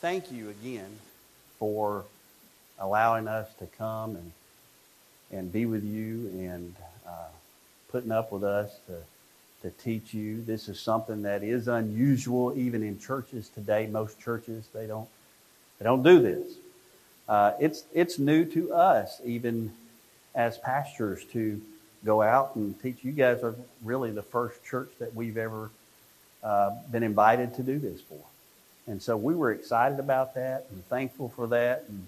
thank you again for allowing us to come and and be with you and uh, putting up with us to to teach you. This is something that is unusual even in churches today. Most churches they don't they don't do this. Uh, it's it's new to us even as pastors to go out and teach. You guys are really the first church that we've ever uh, been invited to do this for. And so we were excited about that and thankful for that. And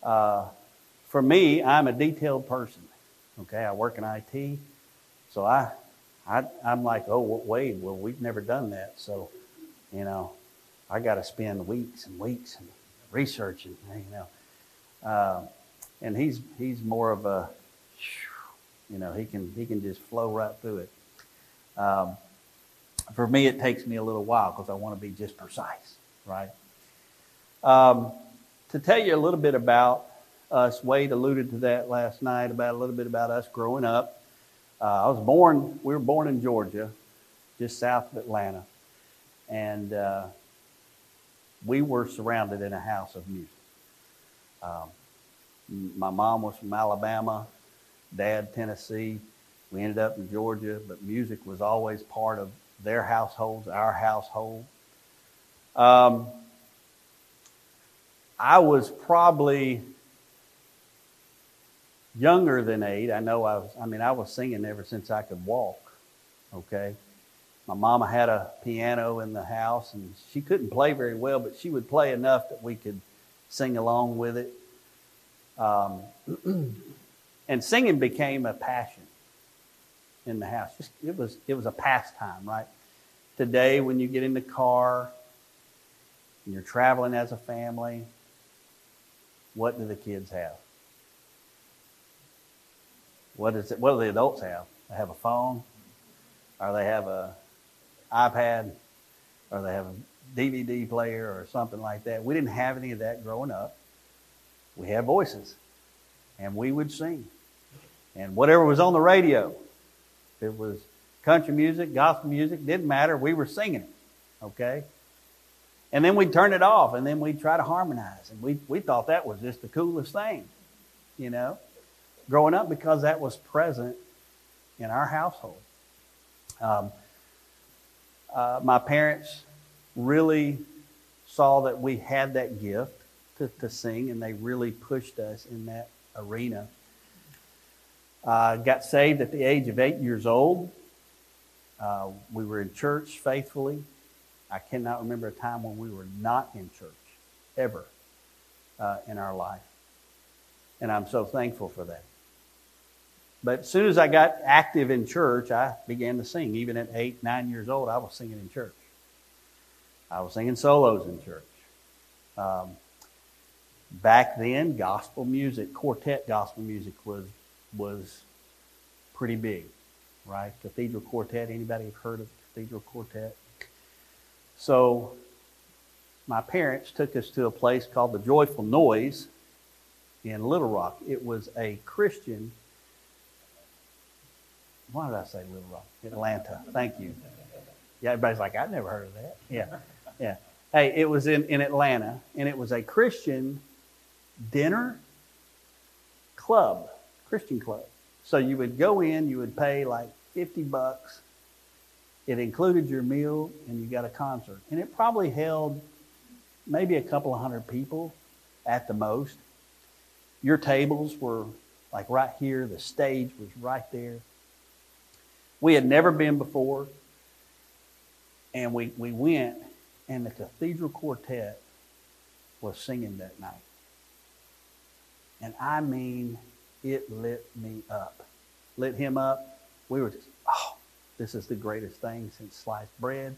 uh, for me, I'm a detailed person. Okay, I work in IT, so I, I I'm like, oh Wade, well we've never done that, so you know, I got to spend weeks and weeks and researching, you know. Uh, and he's he's more of a, you know, he can he can just flow right through it. Um, for me, it takes me a little while because I want to be just precise, right? Um, to tell you a little bit about us, Wade alluded to that last night about a little bit about us growing up. Uh, I was born, we were born in Georgia, just south of Atlanta, and uh, we were surrounded in a house of music. Um, my mom was from Alabama, dad Tennessee. We ended up in Georgia, but music was always part of their households, our household. Um, I was probably younger than eight. I know I was, I mean, I was singing ever since I could walk. Okay. My mama had a piano in the house and she couldn't play very well, but she would play enough that we could sing along with it. Um, and singing became a passion in the house. Just, it was it was a pastime, right? Today, when you get in the car and you're traveling as a family, what do the kids have? What is it? What do the adults have? They have a phone, or they have a iPad, or they have a DVD player, or something like that. We didn't have any of that growing up. We had voices, and we would sing, and whatever was on the radio it was country music, gospel music, didn't matter. We were singing it. Okay? And then we'd turn it off and then we'd try to harmonize. And we, we thought that was just the coolest thing, you know, growing up because that was present in our household. Um, uh, my parents really saw that we had that gift to, to sing and they really pushed us in that arena. Uh, got saved at the age of eight years old. Uh, we were in church faithfully. I cannot remember a time when we were not in church, ever, uh, in our life. And I'm so thankful for that. But as soon as I got active in church, I began to sing. Even at eight, nine years old, I was singing in church. I was singing solos in church. Um, back then, gospel music, quartet gospel music was was pretty big, right? Cathedral Quartet. Anybody heard of Cathedral Quartet? So my parents took us to a place called the Joyful Noise in Little Rock. It was a Christian. Why did I say Little Rock? Atlanta. Thank you. Yeah, everybody's like, I've never heard of that. Yeah, yeah. Hey, it was in, in Atlanta, and it was a Christian dinner club. Christian club. So you would go in, you would pay like 50 bucks. It included your meal and you got a concert. And it probably held maybe a couple of hundred people at the most. Your tables were like right here, the stage was right there. We had never been before. And we, we went, and the Cathedral Quartet was singing that night. And I mean, it lit me up. Lit him up. We were just, oh, this is the greatest thing since sliced bread.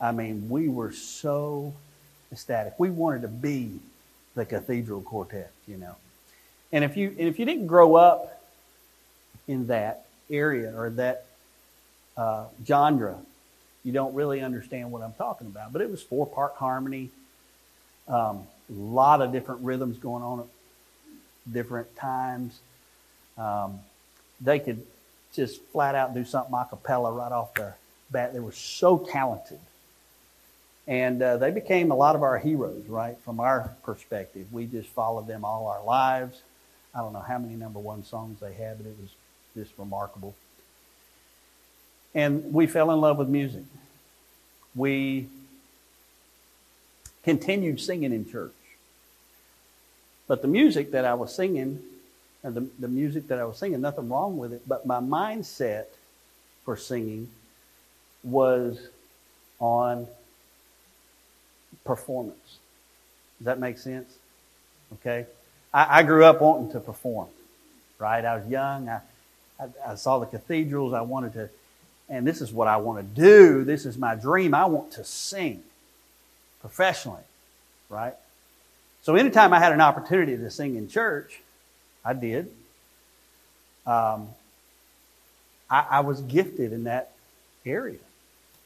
I mean, we were so ecstatic. We wanted to be the cathedral quartet, you know. And if you and if you didn't grow up in that area or that uh, genre, you don't really understand what I'm talking about. But it was four part harmony, a um, lot of different rhythms going on different times. Um, they could just flat out do something a cappella right off the bat. They were so talented. And uh, they became a lot of our heroes, right? From our perspective, we just followed them all our lives. I don't know how many number one songs they had, but it was just remarkable. And we fell in love with music. We continued singing in church. But the music that I was singing, and the, the music that I was singing, nothing wrong with it, but my mindset for singing was on performance. Does that make sense? Okay. I, I grew up wanting to perform, right? I was young. I, I, I saw the cathedrals. I wanted to, and this is what I want to do. This is my dream. I want to sing professionally, right? So anytime I had an opportunity to sing in church, I did. Um, I, I was gifted in that area.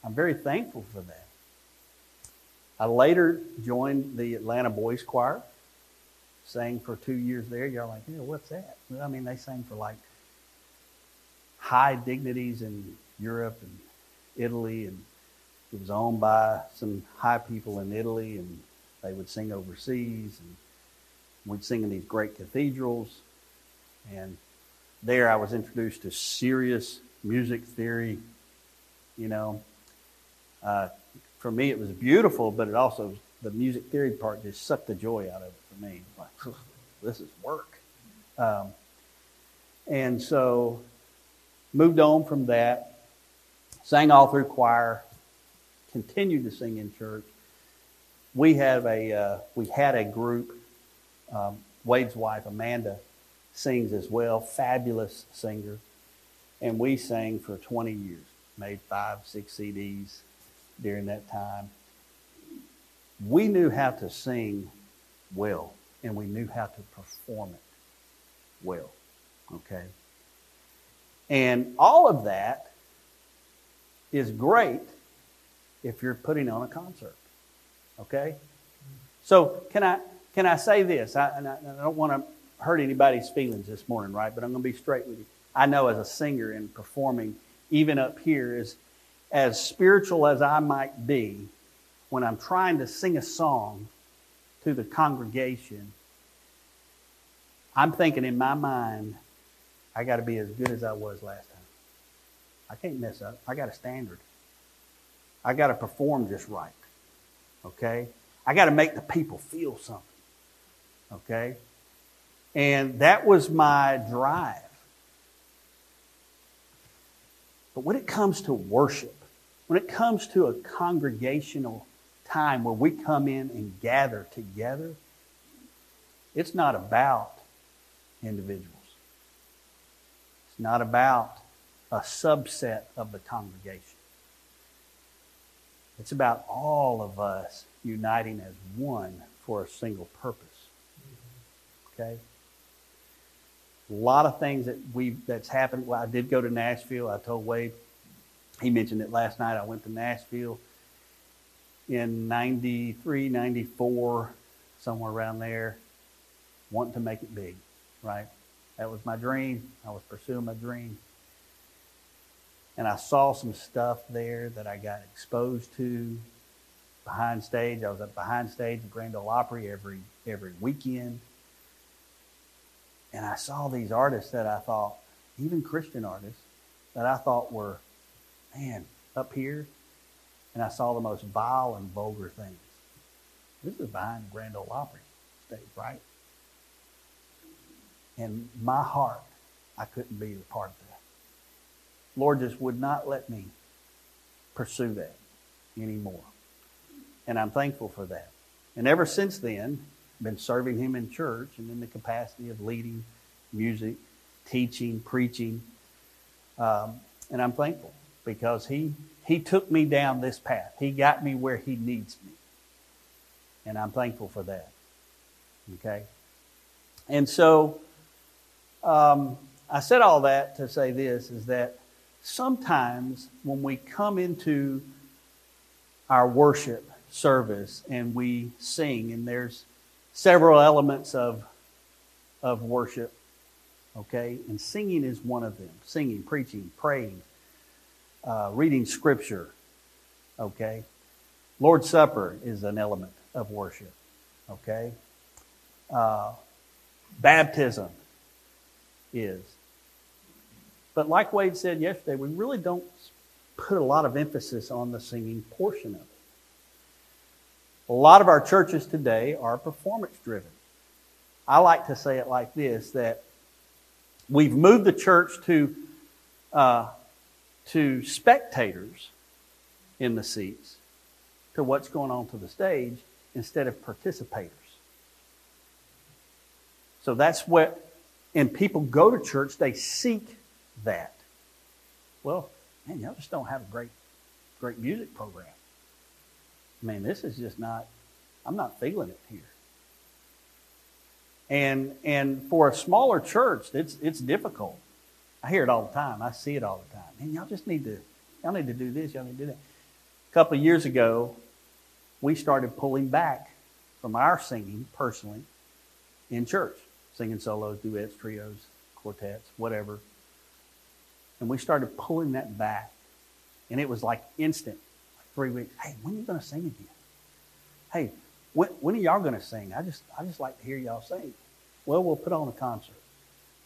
I'm very thankful for that. I later joined the Atlanta Boys Choir, sang for two years there. Y'all like, yeah, what's that? I mean, they sang for like high dignities in Europe and Italy, and it was owned by some high people in Italy, and they would sing overseas, and we'd sing in these great cathedrals. And there I was introduced to serious music theory, you know. Uh, for me, it was beautiful, but it also, the music theory part just sucked the joy out of it for me. Like, this is work. Um, and so, moved on from that, sang all through choir, continued to sing in church, we have a uh, we had a group. Um, Wade's wife Amanda sings as well, fabulous singer, and we sang for 20 years. Made five, six CDs during that time. We knew how to sing well, and we knew how to perform it well. Okay, and all of that is great if you're putting on a concert. Okay? So can I can I say this? I, I, I don't want to hurt anybody's feelings this morning, right? But I'm going to be straight with you. I know as a singer and performing, even up here, is as spiritual as I might be, when I'm trying to sing a song to the congregation, I'm thinking in my mind, I got to be as good as I was last time. I can't mess up. I got a standard. I got to perform just right. Okay? I got to make the people feel something. Okay? And that was my drive. But when it comes to worship, when it comes to a congregational time where we come in and gather together, it's not about individuals. It's not about a subset of the congregation. It's about all of us uniting as one for a single purpose. Okay? A lot of things that we that's happened. Well, I did go to Nashville. I told Wade, he mentioned it last night. I went to Nashville in 93, 94, somewhere around there, wanting to make it big, right? That was my dream. I was pursuing my dream and I saw some stuff there that I got exposed to behind stage. I was at behind stage at Grand Ole Opry every every weekend, and I saw these artists that I thought, even Christian artists, that I thought were, man, up here, and I saw the most vile and vulgar things. This is behind Grand Ole Opry stage, right? And my heart, I couldn't be a part of that. Lord just would not let me pursue that anymore. And I'm thankful for that. And ever since then, I've been serving Him in church and in the capacity of leading music, teaching, preaching. Um, and I'm thankful because He He took me down this path. He got me where He needs me. And I'm thankful for that. Okay? And so um, I said all that to say this is that sometimes when we come into our worship service and we sing, and there's several elements of, of worship, okay? And singing is one of them singing, preaching, praying, uh, reading scripture, okay? Lord's Supper is an element of worship. Okay? Uh, baptism is. But like Wade said yesterday, we really don't put a lot of emphasis on the singing portion of it. A lot of our churches today are performance driven. I like to say it like this that we've moved the church to, uh, to spectators in the seats to what's going on to the stage instead of participators. So that's what, and people go to church, they seek that. Well, man, y'all just don't have a great, great music program. I mean, this is just not, I'm not feeling it here. And, and for a smaller church, it's, it's difficult. I hear it all the time. I see it all the time. Man, y'all just need to, y'all need to do this, y'all need to do that. A couple of years ago, we started pulling back from our singing personally in church, singing solos, duets, trios, quartets, whatever. And we started pulling that back. And it was like instant, three weeks. Hey, when are you going to sing again? Hey, when, when are y'all going to sing? I just, I just like to hear y'all sing. Well, we'll put on a concert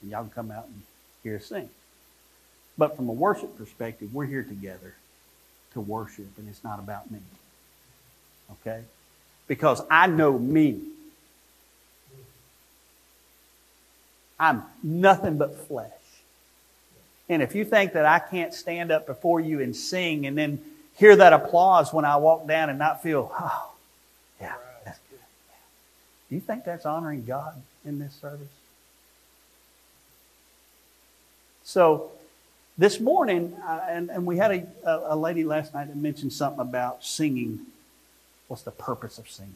and y'all can come out and hear us sing. But from a worship perspective, we're here together to worship, and it's not about me. Okay? Because I know me. I'm nothing but flesh. And if you think that I can't stand up before you and sing and then hear that applause when I walk down and not feel, oh, yeah, that's good. Do you think that's honoring God in this service? So, this morning, uh, and, and we had a, a lady last night that mentioned something about singing. What's the purpose of singing?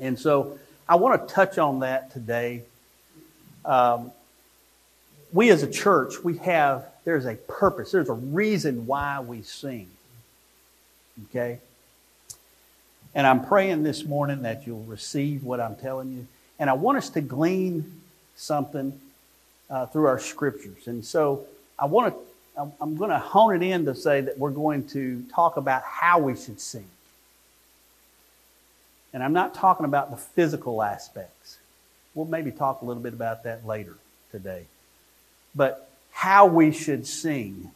And so I want to touch on that today. Um, we as a church, we have, there's a purpose, there's a reason why we sing. Okay? And I'm praying this morning that you'll receive what I'm telling you. And I want us to glean something uh, through our scriptures. And so I want to, I'm going to hone it in to say that we're going to talk about how we should sing. And I'm not talking about the physical aspects. We'll maybe talk a little bit about that later today. But how we should sing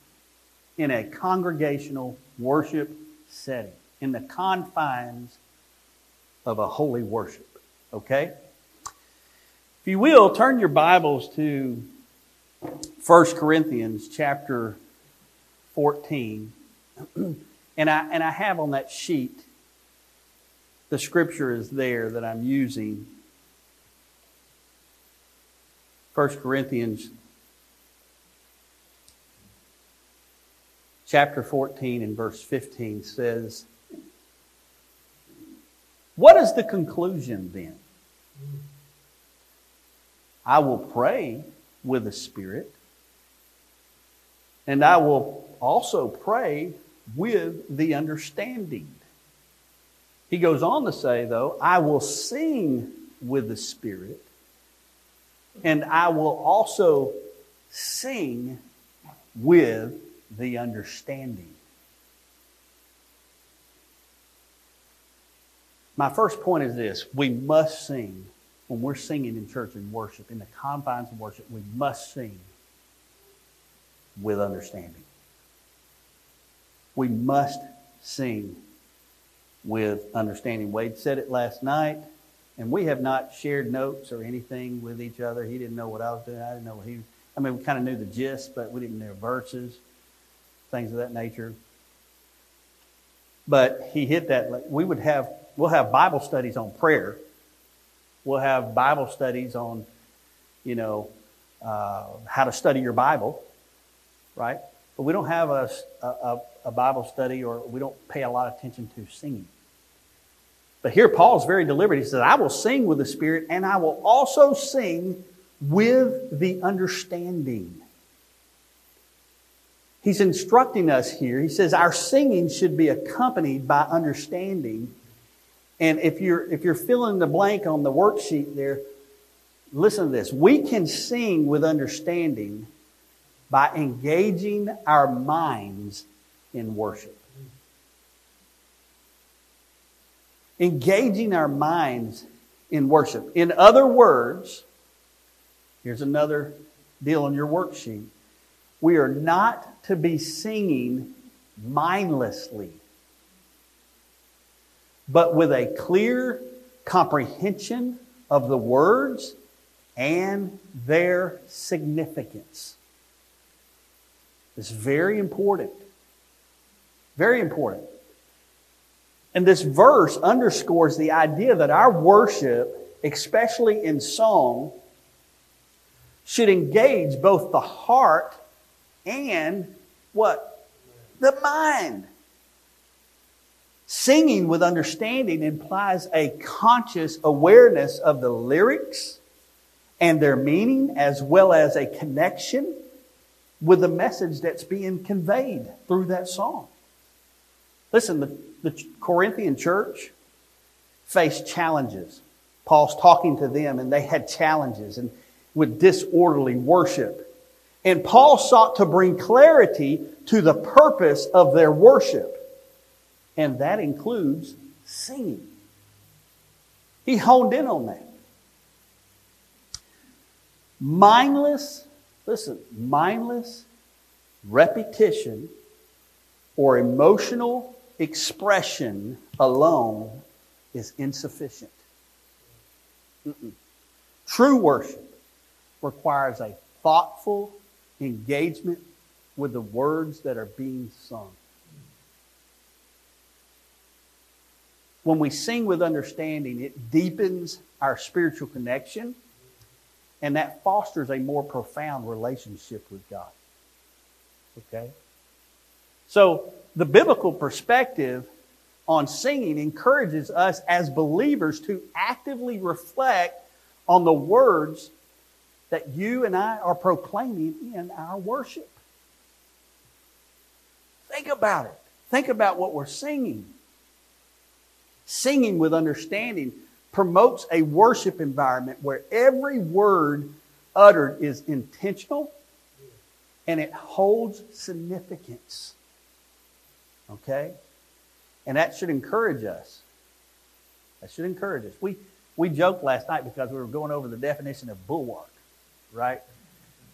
in a congregational worship setting in the confines of a holy worship. Okay? If you will, turn your Bibles to 1 Corinthians chapter 14. and, I, and I have on that sheet, the scripture is there that I'm using. 1 Corinthians chapter 14 and verse 15 says, what is the conclusion then? I will pray with the Spirit, and I will also pray with the understanding. He goes on to say, though, I will sing with the Spirit, and I will also sing with the understanding. My first point is this we must sing when we're singing in church and worship, in the confines of worship, we must sing with understanding. We must sing with understanding. Wade said it last night, and we have not shared notes or anything with each other. He didn't know what I was doing. I didn't know what he. I mean, we kind of knew the gist, but we didn't know verses, things of that nature. But he hit that. We would have we'll have Bible studies on prayer. We'll have Bible studies on, you know, uh, how to study your Bible, right? But we don't have a, a, a Bible study or we don't pay a lot of attention to singing. But here Paul is very deliberate. He says, I will sing with the Spirit and I will also sing with the understanding. He's instructing us here. He says our singing should be accompanied by understanding and if you're, if you're filling the blank on the worksheet there, listen to this. We can sing with understanding by engaging our minds in worship. engaging our minds in worship. In other words, here's another deal on your worksheet. We are not to be singing mindlessly, but with a clear comprehension of the words and their significance. It's very important. Very important. And this verse underscores the idea that our worship, especially in song, should engage both the heart and what? The mind. Singing with understanding implies a conscious awareness of the lyrics and their meaning, as well as a connection with the message that's being conveyed through that song. Listen, the, the Corinthian church faced challenges. Paul's talking to them, and they had challenges and with disorderly worship. And Paul sought to bring clarity to the purpose of their worship, and that includes singing. He honed in on that. Mindless, listen, mindless repetition or emotional expression alone is insufficient. Mm-mm. True worship requires a thoughtful engagement with the words that are being sung. When we sing with understanding, it deepens our spiritual connection and that fosters a more profound relationship with God. Okay? So, the biblical perspective on singing encourages us as believers to actively reflect on the words that you and I are proclaiming in our worship. Think about it. Think about what we're singing. Singing with understanding promotes a worship environment where every word uttered is intentional and it holds significance. Okay? And that should encourage us. That should encourage us. We, we joked last night because we were going over the definition of bulwark, right?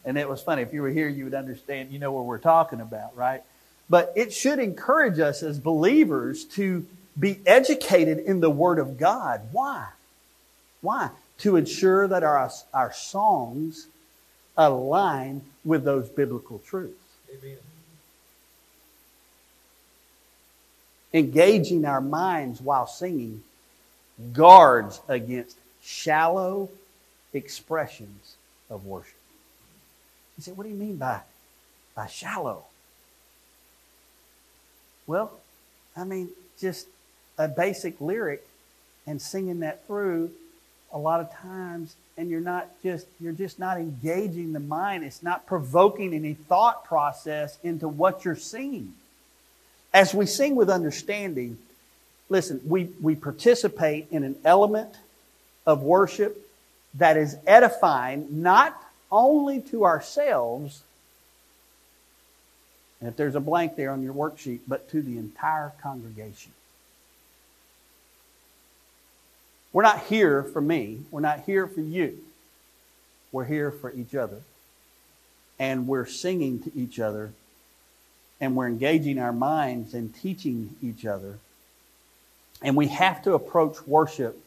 And it was funny. If you were here, you would understand, you know what we're talking about, right? But it should encourage us as believers to be educated in the Word of God. Why? Why? To ensure that our, our songs align with those biblical truths. Amen. Engaging our minds while singing guards against shallow expressions of worship. He said, what do you mean by, by shallow? Well, I mean, just a basic lyric and singing that through a lot of times and you're not just you're just not engaging the mind it's not provoking any thought process into what you're singing as we sing with understanding listen we we participate in an element of worship that is edifying not only to ourselves and if there's a blank there on your worksheet but to the entire congregation We're not here for me. We're not here for you. We're here for each other. And we're singing to each other. And we're engaging our minds and teaching each other. And we have to approach worship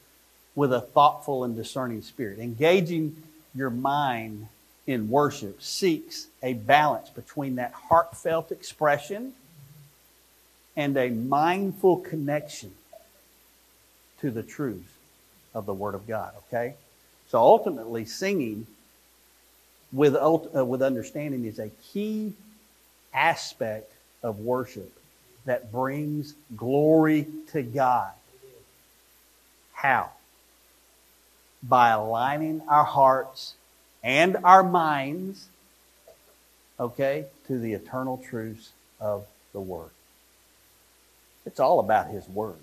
with a thoughtful and discerning spirit. Engaging your mind in worship seeks a balance between that heartfelt expression and a mindful connection to the truths of the Word of God, okay? So ultimately, singing with, uh, with understanding is a key aspect of worship that brings glory to God. How? By aligning our hearts and our minds, okay, to the eternal truths of the Word. It's all about His Word.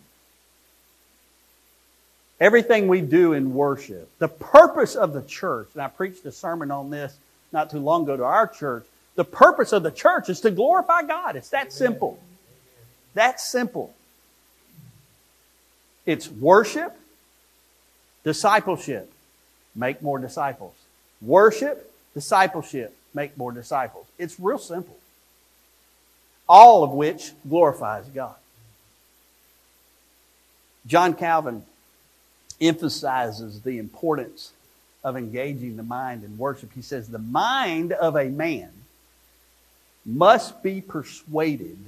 Everything we do in worship, the purpose of the church, and I preached a sermon on this not too long ago to our church. The purpose of the church is to glorify God. It's that simple. That simple. It's worship, discipleship, make more disciples. Worship, discipleship, make more disciples. It's real simple. All of which glorifies God. John Calvin emphasizes the importance of engaging the mind in worship. He says, The mind of a man must be persuaded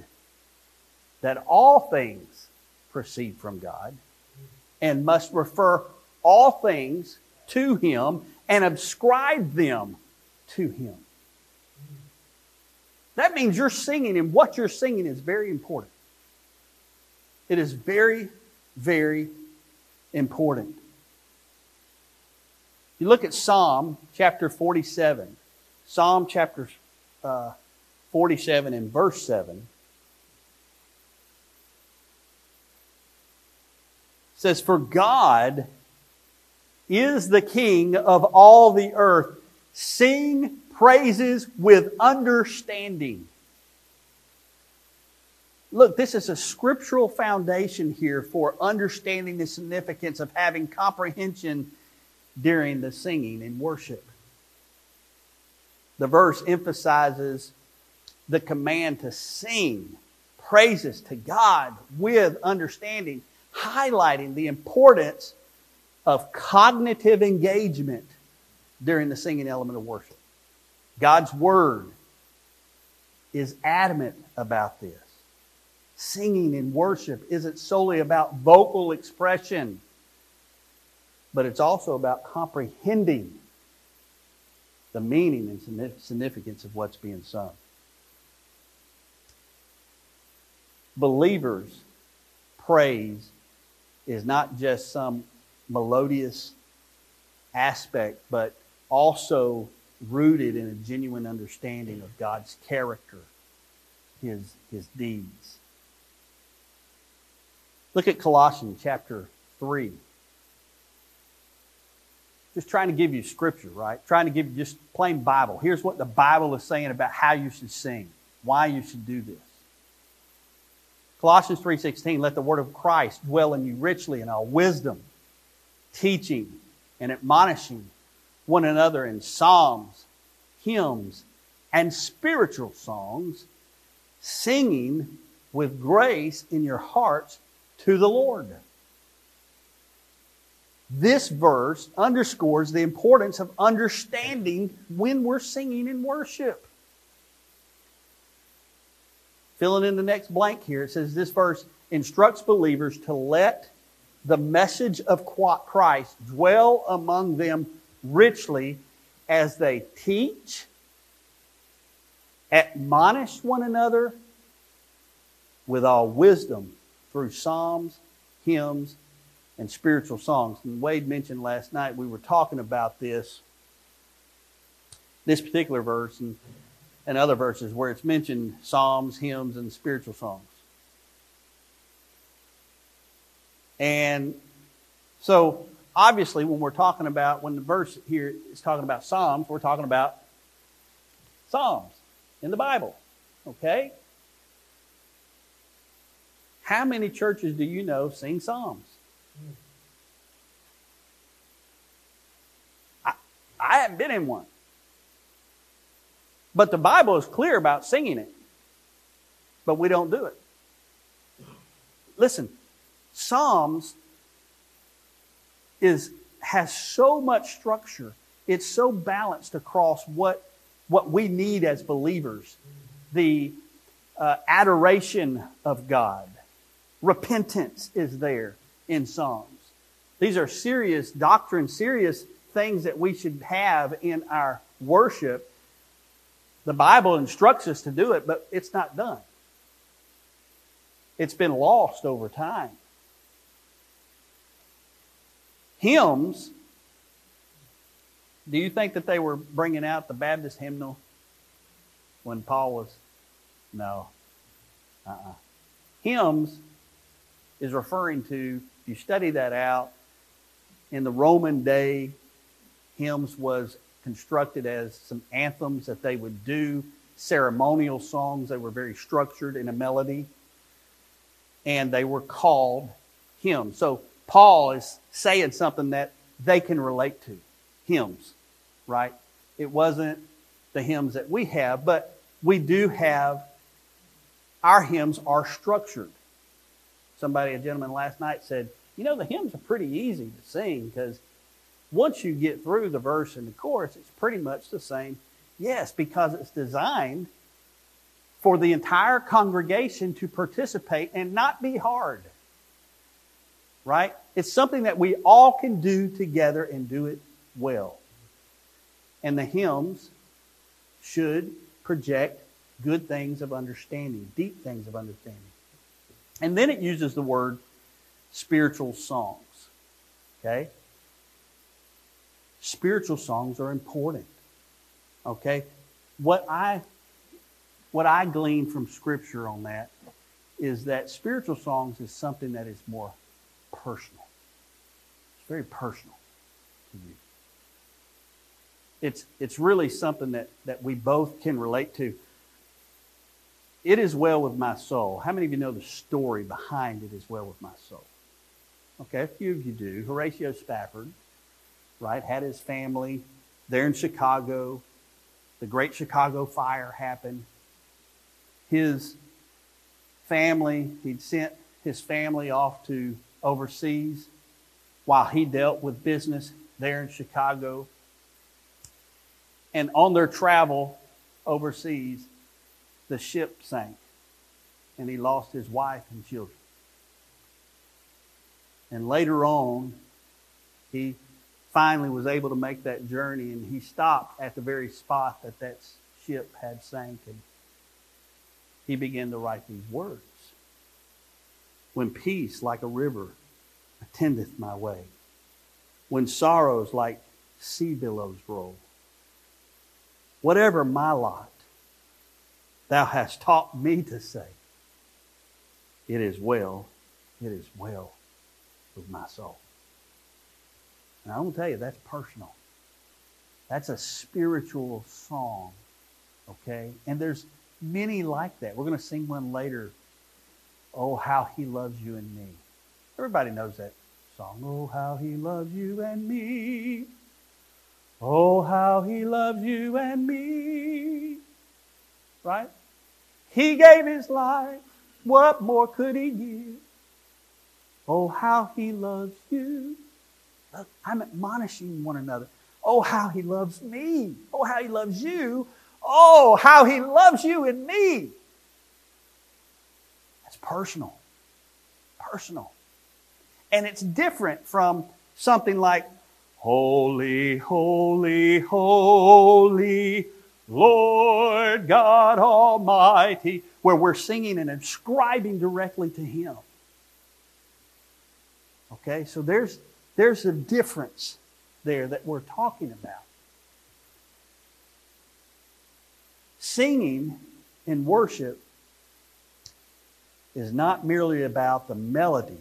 that all things proceed from God and must refer all things to Him and ascribe them to Him. That means you're singing, and what you're singing is very important. It is very, very important. You look at Psalm chapter 47, Psalm chapter uh, 47 and verse 7. says, For God is the King of all the earth. Sing praises with understanding. Look, this is a scriptural foundation here for understanding the significance of having comprehension during the singing and worship. The verse emphasizes the command to sing praises to God with understanding, highlighting the importance of cognitive engagement during the singing element of worship. God's Word is adamant about this. Singing in worship isn't solely about vocal expression, but it's also about comprehending the meaning and significance of what's being sung. Believers' praise is not just some melodious aspect, but also rooted in a genuine understanding of God's character, his, his deeds. Look at Colossians chapter 3. Just trying to give you scripture, right? Trying to give you just plain Bible. Here's what the Bible is saying about how you should sing, why you should do this. Colossians 3:16 let the word of Christ dwell in you richly in all wisdom teaching and admonishing one another in psalms hymns and spiritual songs singing with grace in your hearts to the Lord. This verse underscores the importance of understanding when we're singing in worship. Filling in the next blank here, it says this verse instructs believers to let the message of Christ dwell among them richly as they teach, admonish one another with all wisdom through psalms, hymns, and spiritual songs. And Wade mentioned last night we were talking about this, this particular verse and, and other verses where it's mentioned psalms, hymns, and spiritual songs. And so, obviously, when we're talking about, when the verse here is talking about Psalms, we're talking about Psalms in the Bible. Okay? How many churches do you know sing Psalms? I, I haven't been in one. But the Bible is clear about singing it. But we don't do it. Listen, Psalms is has so much structure. It's so balanced across what what we need as believers. The uh, adoration of God, repentance is there in Psalms. These are serious doctrine, serious things that we should have in our worship. The Bible instructs us to do it, but it's not done. It's been lost over time hymns, do you think that they were bringing out the Baptist hymnal when Paul was? No. Uh-uh. Hymns is referring to, if you study that out, in the Roman day, hymns was constructed as some anthems that they would do, ceremonial songs. They were very structured in a melody. And they were called hymns. So Paul is saying something that they can relate to hymns, right? It wasn't the hymns that we have, but we do have our hymns are structured. Somebody, a gentleman last night said, you know, the hymns are pretty easy to sing because once you get through the verse and the chorus, it's pretty much the same. Yes, because it's designed for the entire congregation to participate and not be hard. Right? It's something that we all can do together and do it well. And the hymns should project good things of understanding, deep things of understanding. And then it uses the word spiritual songs. Okay? Spiritual songs are important. Okay? What I what I glean from scripture on that is that spiritual songs is something that is more personal. Very personal to you. It's, it's really something that, that we both can relate to. It is well with my soul. How many of you know the story behind it is well with my soul? Okay, a few of you do. Horatio Spafford, right, had his family there in Chicago. The Great Chicago Fire happened. His family, he'd sent his family off to overseas while he dealt with business there in Chicago. And on their travel overseas, the ship sank and he lost his wife and children. And later on, he finally was able to make that journey and he stopped at the very spot that that ship had sank and he began to write these words. When peace like a river attendeth my way, when sorrows like sea billows roll, whatever my lot, thou hast taught me to say, It is well, it is well with my soul. And I'm going to tell you, that's personal. That's a spiritual song, okay? And there's many like that. We're going to sing one later. Oh, how he loves you and me. Everybody knows that song. Oh, how he loves you and me. Oh, how he loves you and me. Right? He gave his life. What more could he give? Oh, how he loves you. Look, I'm admonishing one another. Oh, how he loves me. Oh, how he loves you. Oh, how he loves you and me. That's personal. Personal. And it's different from something like, Holy, holy, holy, Lord God Almighty, where we're singing and ascribing directly to Him. Okay, so there's, there's a difference there that we're talking about. Singing in worship is not merely about the melody,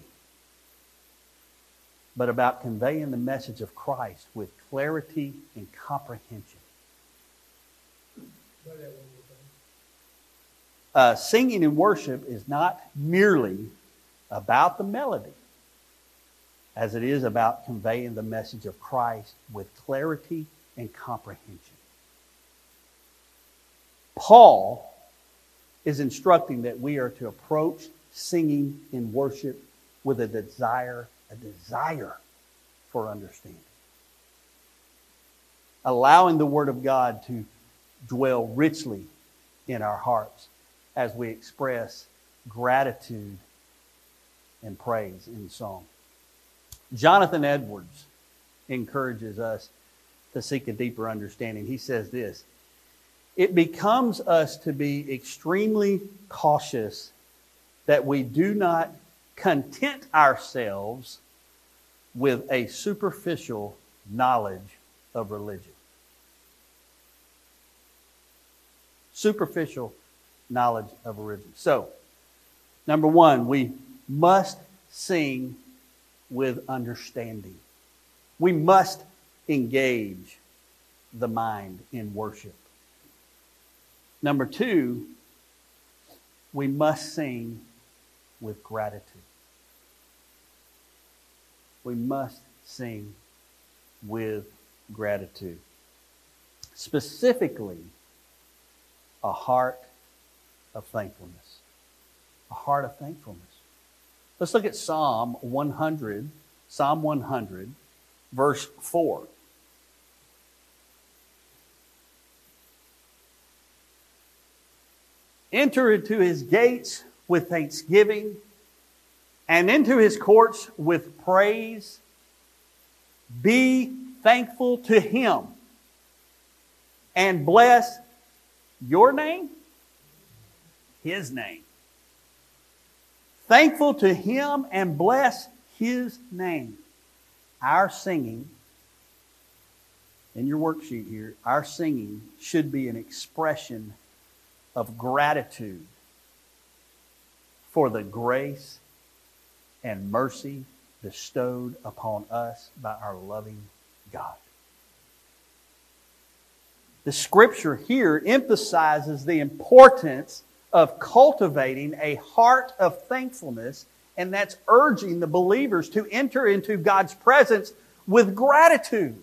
but about conveying the message of Christ with clarity and comprehension. Uh, singing in worship is not merely about the melody, as it is about conveying the message of Christ with clarity and comprehension. Paul is instructing that we are to approach singing in worship with a desire, a desire for understanding. Allowing the Word of God to dwell richly in our hearts as we express gratitude and praise in song. Jonathan Edwards encourages us to seek a deeper understanding. He says this it becomes us to be extremely cautious that we do not content ourselves with a superficial knowledge of religion. Superficial knowledge of religion. So, number one, we must sing with understanding. We must engage the mind in worship. Number two, we must sing with gratitude. We must sing with gratitude. Specifically, a heart of thankfulness. A heart of thankfulness. Let's look at Psalm 100, Psalm 100, verse 4. Enter into his gates with thanksgiving and into his courts with praise. Be thankful to him and bless your name, his name. Thankful to him and bless his name. Our singing, in your worksheet here, our singing should be an expression of gratitude for the grace and mercy bestowed upon us by our loving God. The scripture here emphasizes the importance of cultivating a heart of thankfulness, and that's urging the believers to enter into God's presence with gratitude.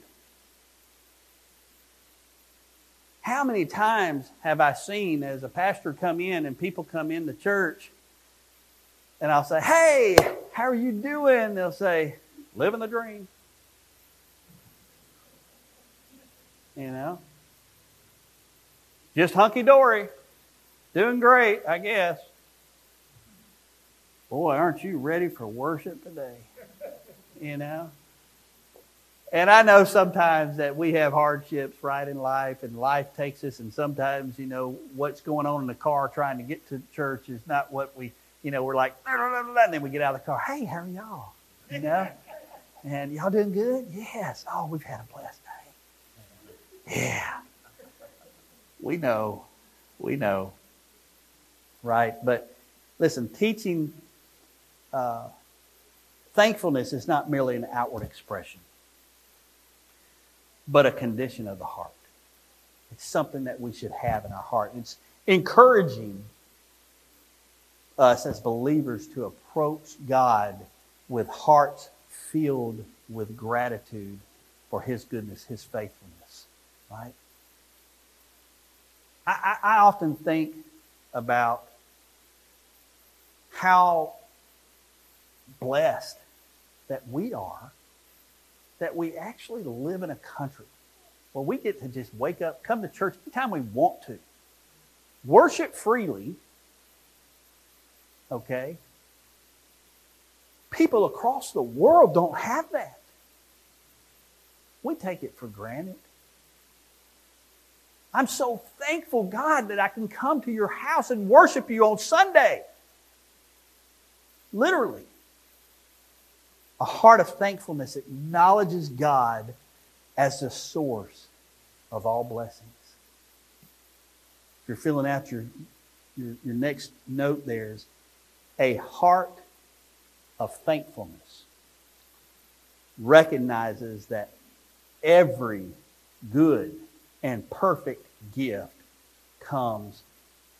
How many times have I seen as a pastor come in and people come in the church and I'll say, Hey, how are you doing? They'll say, Living the dream. You know? Just hunky dory. Doing great, I guess. Boy, aren't you ready for worship today? You know? And I know sometimes that we have hardships right in life, and life takes us, and sometimes, you know, what's going on in the car trying to get to church is not what we, you know, we're like, and then we get out of the car, hey, how are y'all? You know? And y'all doing good? Yes. Oh, we've had a blessed day. Yeah. We know. We know. Right? But listen, teaching uh, thankfulness is not merely an outward expression but a condition of the heart. It's something that we should have in our heart. It's encouraging us as believers to approach God with hearts filled with gratitude for His goodness, His faithfulness. Right? I, I, often think about how blessed that we are that we actually live in a country where we get to just wake up, come to church anytime we want to, worship freely, okay? People across the world don't have that. We take it for granted. I'm so thankful, God, that I can come to your house and worship you on Sunday. Literally. A heart of thankfulness acknowledges God as the source of all blessings. If you're filling out your, your, your next note, there's a heart of thankfulness recognizes that every good and perfect gift comes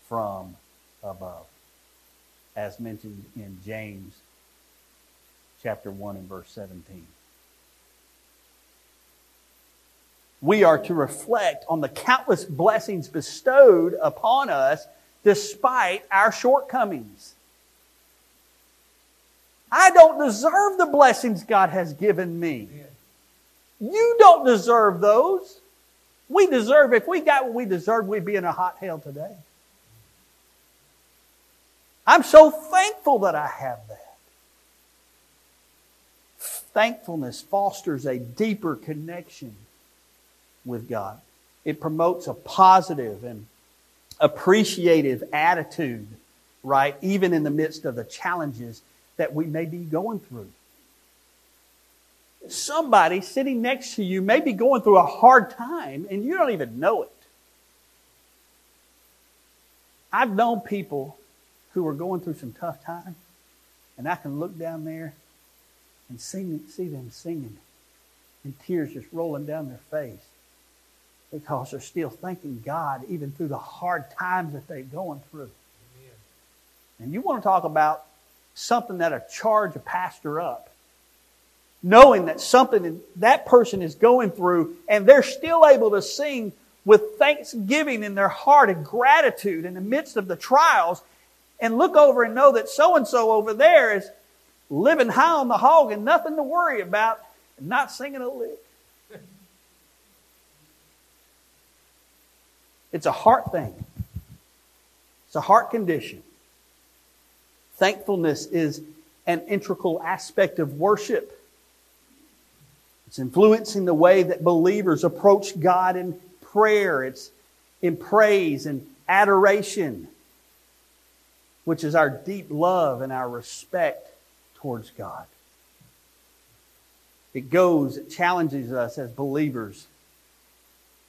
from above, as mentioned in James chapter 1 and verse 17. We are to reflect on the countless blessings bestowed upon us despite our shortcomings. I don't deserve the blessings God has given me. You don't deserve those. We deserve, if we got what we deserve, we'd be in a hot hell today. I'm so thankful that I have that. Thankfulness fosters a deeper connection with God. It promotes a positive and appreciative attitude, right? Even in the midst of the challenges that we may be going through. Somebody sitting next to you may be going through a hard time and you don't even know it. I've known people who are going through some tough times, and I can look down there and sing, see them singing and tears just rolling down their face because they're still thanking God even through the hard times that they're going through. Amen. And you want to talk about something that'll charge a pastor up. knowing that something that person is going through and they're still able to sing with thanksgiving in their heart and gratitude in the midst of the trials and look over and know that so and so over there is living high on the hog and nothing to worry about and not singing a lick. It's a heart thing. It's a heart condition. Thankfulness is an integral aspect of worship. It's influencing the way that believers approach God in prayer. It's in praise and adoration, which is our deep love and our respect towards God. It goes, it challenges us as believers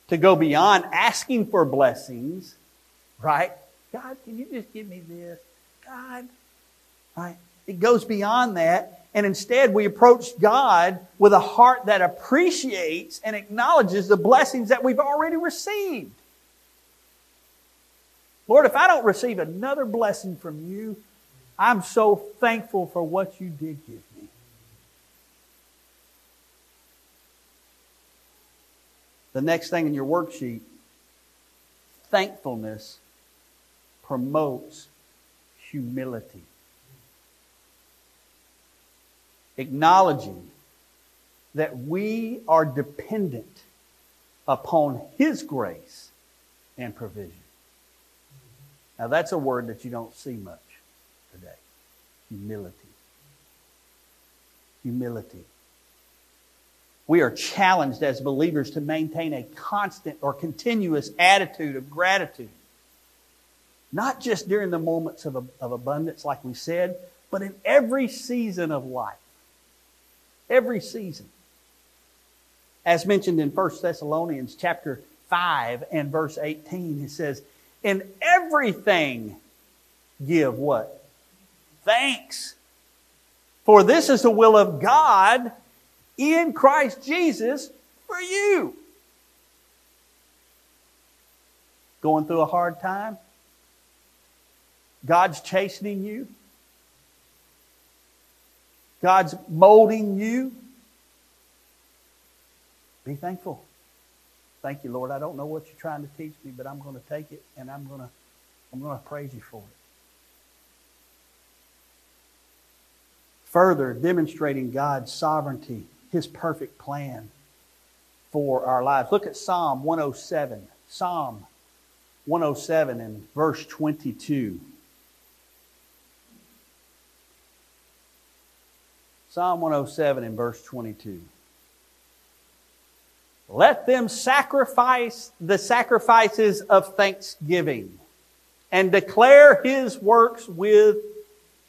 to go beyond asking for blessings, right? God, can you just give me this? God, right? It goes beyond that. And instead, we approach God with a heart that appreciates and acknowledges the blessings that we've already received. Lord, if I don't receive another blessing from you, I'm so thankful for what you did give me. The next thing in your worksheet thankfulness promotes humility. Acknowledging that we are dependent upon His grace and provision. Now, that's a word that you don't see much today humility. Humility. We are challenged as believers to maintain a constant or continuous attitude of gratitude. Not just during the moments of, of abundance, like we said, but in every season of life. Every season. As mentioned in 1 Thessalonians chapter 5 and verse 18, it says, In everything give what? Thanks. For this is the will of God in Christ Jesus for you. Going through a hard time? God's chastening you? God's molding you? Be thankful. Thank you, Lord. I don't know what you're trying to teach me, but I'm going to take it and I'm going to I'm going to praise you for it. Further demonstrating God's sovereignty his perfect plan for our lives. Look at Psalm 107. Psalm 107 and verse 22. Psalm 107 and verse 22. Let them sacrifice the sacrifices of thanksgiving and declare his works with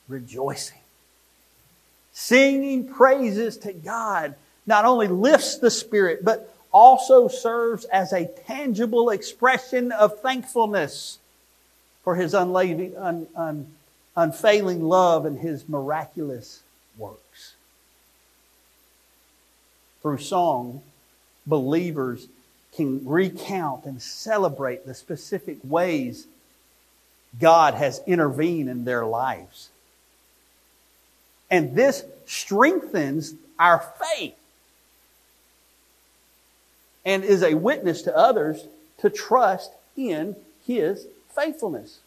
rejoicing. Singing praises to God not only lifts the spirit, but also serves as a tangible expression of thankfulness for his unfailing love and his miraculous works. Through song, believers can recount and celebrate the specific ways God has intervened in their lives. And this strengthens our faith and is a witness to others to trust in His faithfulness.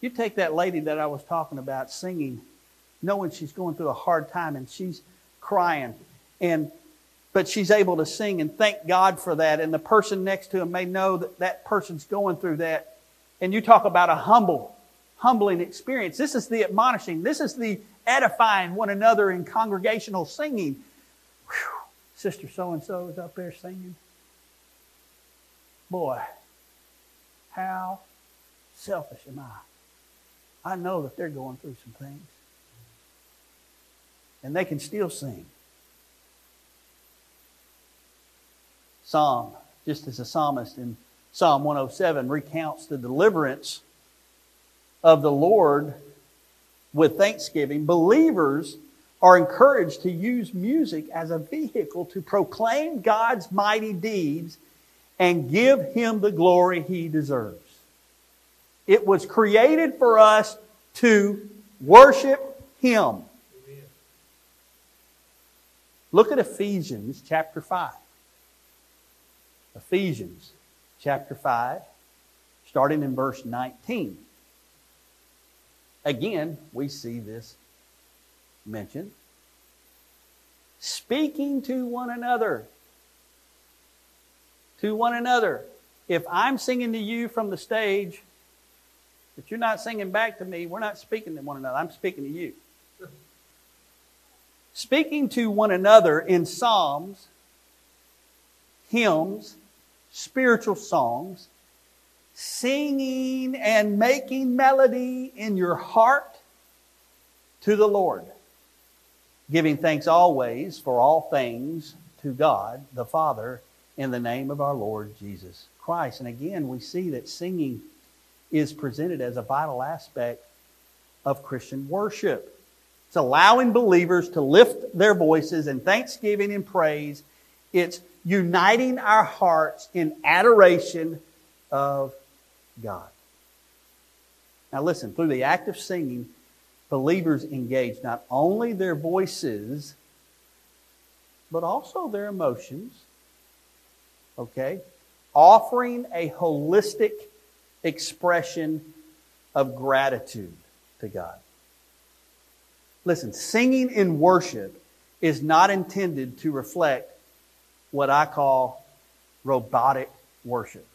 You take that lady that I was talking about singing, knowing she's going through a hard time and she's crying, and but she's able to sing and thank God for that. And the person next to him may know that that person's going through that. And you talk about a humble humbling experience. This is the admonishing. This is the edifying one another in congregational singing. Whew, Sister so and so is up there singing. Boy, how selfish am I? I know that they're going through some things. And they can still sing. Psalm, just as the psalmist in Psalm 107 recounts the deliverance of the Lord with thanksgiving, believers are encouraged to use music as a vehicle to proclaim God's mighty deeds and give Him the glory He deserves. It was created for us to worship Him. Look at Ephesians chapter 5. Ephesians chapter 5, starting in verse 19. Again, we see this mentioned. Speaking to one another. To one another. If I'm singing to you from the stage, but you're not singing back to me, we're not speaking to one another. I'm speaking to you. Speaking to one another in psalms, hymns, spiritual songs, singing and making melody in your heart to the Lord, giving thanks always for all things to God the Father in the name of our Lord Jesus Christ. And again, we see that singing is presented as a vital aspect of Christian worship. It's allowing believers to lift their voices in thanksgiving and praise. It's uniting our hearts in adoration of God. Now, listen, through the act of singing, believers engage not only their voices, but also their emotions. Okay? Offering a holistic expression of gratitude to God. Listen, singing in worship is not intended to reflect what I call robotic worship.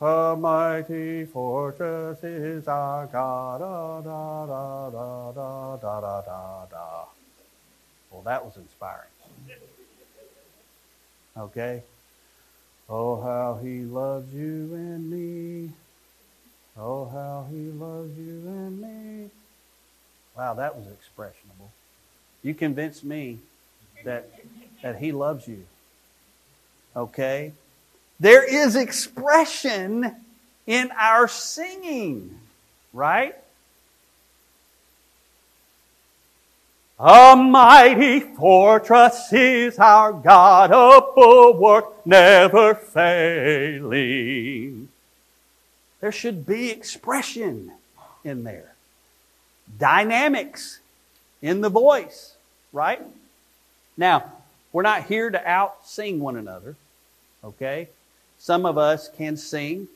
A mighty fortress is our God. Ah, da, da, da, da, da, da, da, da. Well, that was inspiring. Okay? Oh, how he loves you and me. Oh, how he loves you and me. Wow, that was expressionable. You convinced me that that he loves you. Okay? There is expression in our singing, right? A mighty fortress is our God, a bulwark never failing. There should be expression in there, dynamics in the voice, right? Now, we're not here to out sing one another, okay? Some of us can sing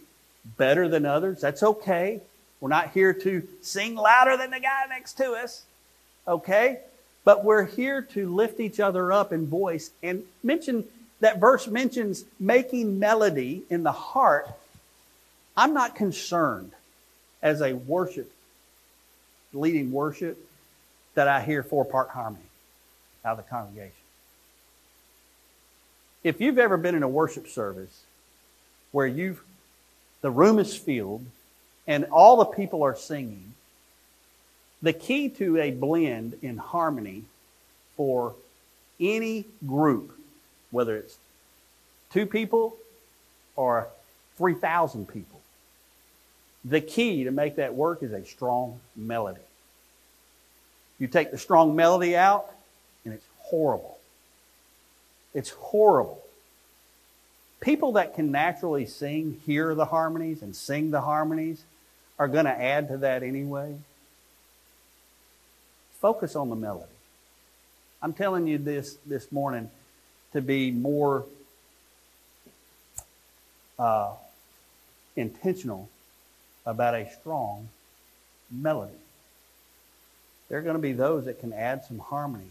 better than others. That's okay. We're not here to sing louder than the guy next to us, okay? But we're here to lift each other up in voice and mention that verse mentions making melody in the heart. I'm not concerned as a worship, leading worship, that I hear four part harmony out of the congregation. If you've ever been in a worship service where you've the room is filled and all the people are singing, the key to a blend in harmony for any group, whether it's two people or 3,000 people, the key to make that work is a strong melody. You take the strong melody out, and it's horrible. It's horrible. People that can naturally sing, hear the harmonies, and sing the harmonies are going to add to that anyway. Focus on the melody. I'm telling you this this morning to be more uh, intentional about a strong melody. There are going to be those that can add some harmony,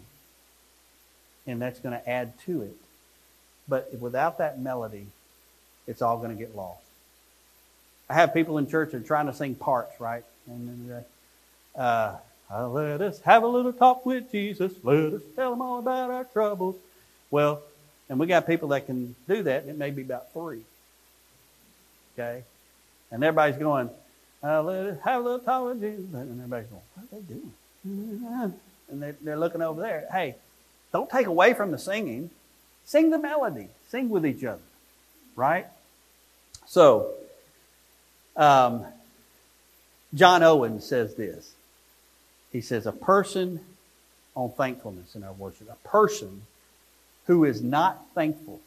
and that's going to add to it. But without that melody, it's all going to get lost. I have people in church that are trying to sing parts, right? And then uh, uh, let us have a little talk with Jesus. Let us tell him all about our troubles. Well, and we got people that can do that. It may be about three. Okay? And everybody's going, uh, let us have a little talk with Jesus. And everybody's going, what are they doing? And they're looking over there. Hey, don't take away from the singing. Sing the melody. Sing with each other. Right? So, um, John Owen says this. He says, a person on thankfulness in our worship, a person who is not thankful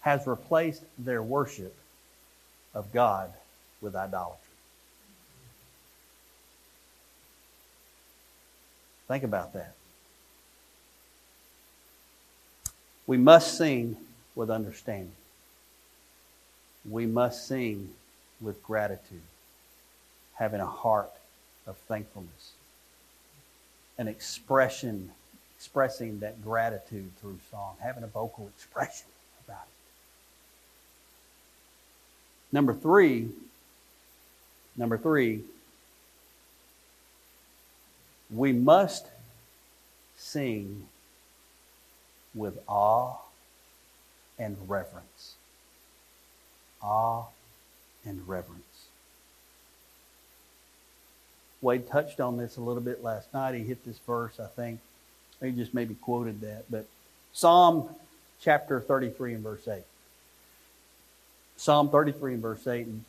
has replaced their worship of God with idolatry. Think about that. We must sing with understanding. We must sing with gratitude, having a heart of thankfulness, an expression, expressing that gratitude through song, having a vocal expression about it. Number three, number three, we must sing with awe and reverence. Awe and reverence. Wade touched on this a little bit last night. He hit this verse, I think. He just maybe quoted that. But Psalm chapter 33 and verse 8. Psalm 33 and verse 8. And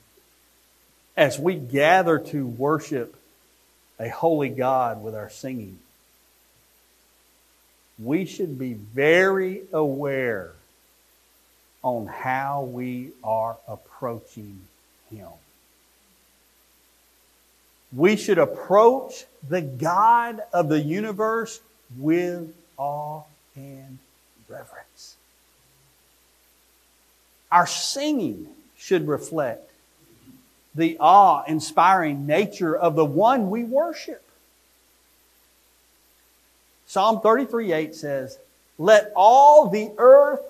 as we gather to worship a holy God with our singing, we should be very aware on how we are approaching Him. We should approach the God of the universe with awe and reverence. Our singing should reflect the awe inspiring nature of the one we worship. Psalm 33 8 says, Let all the earth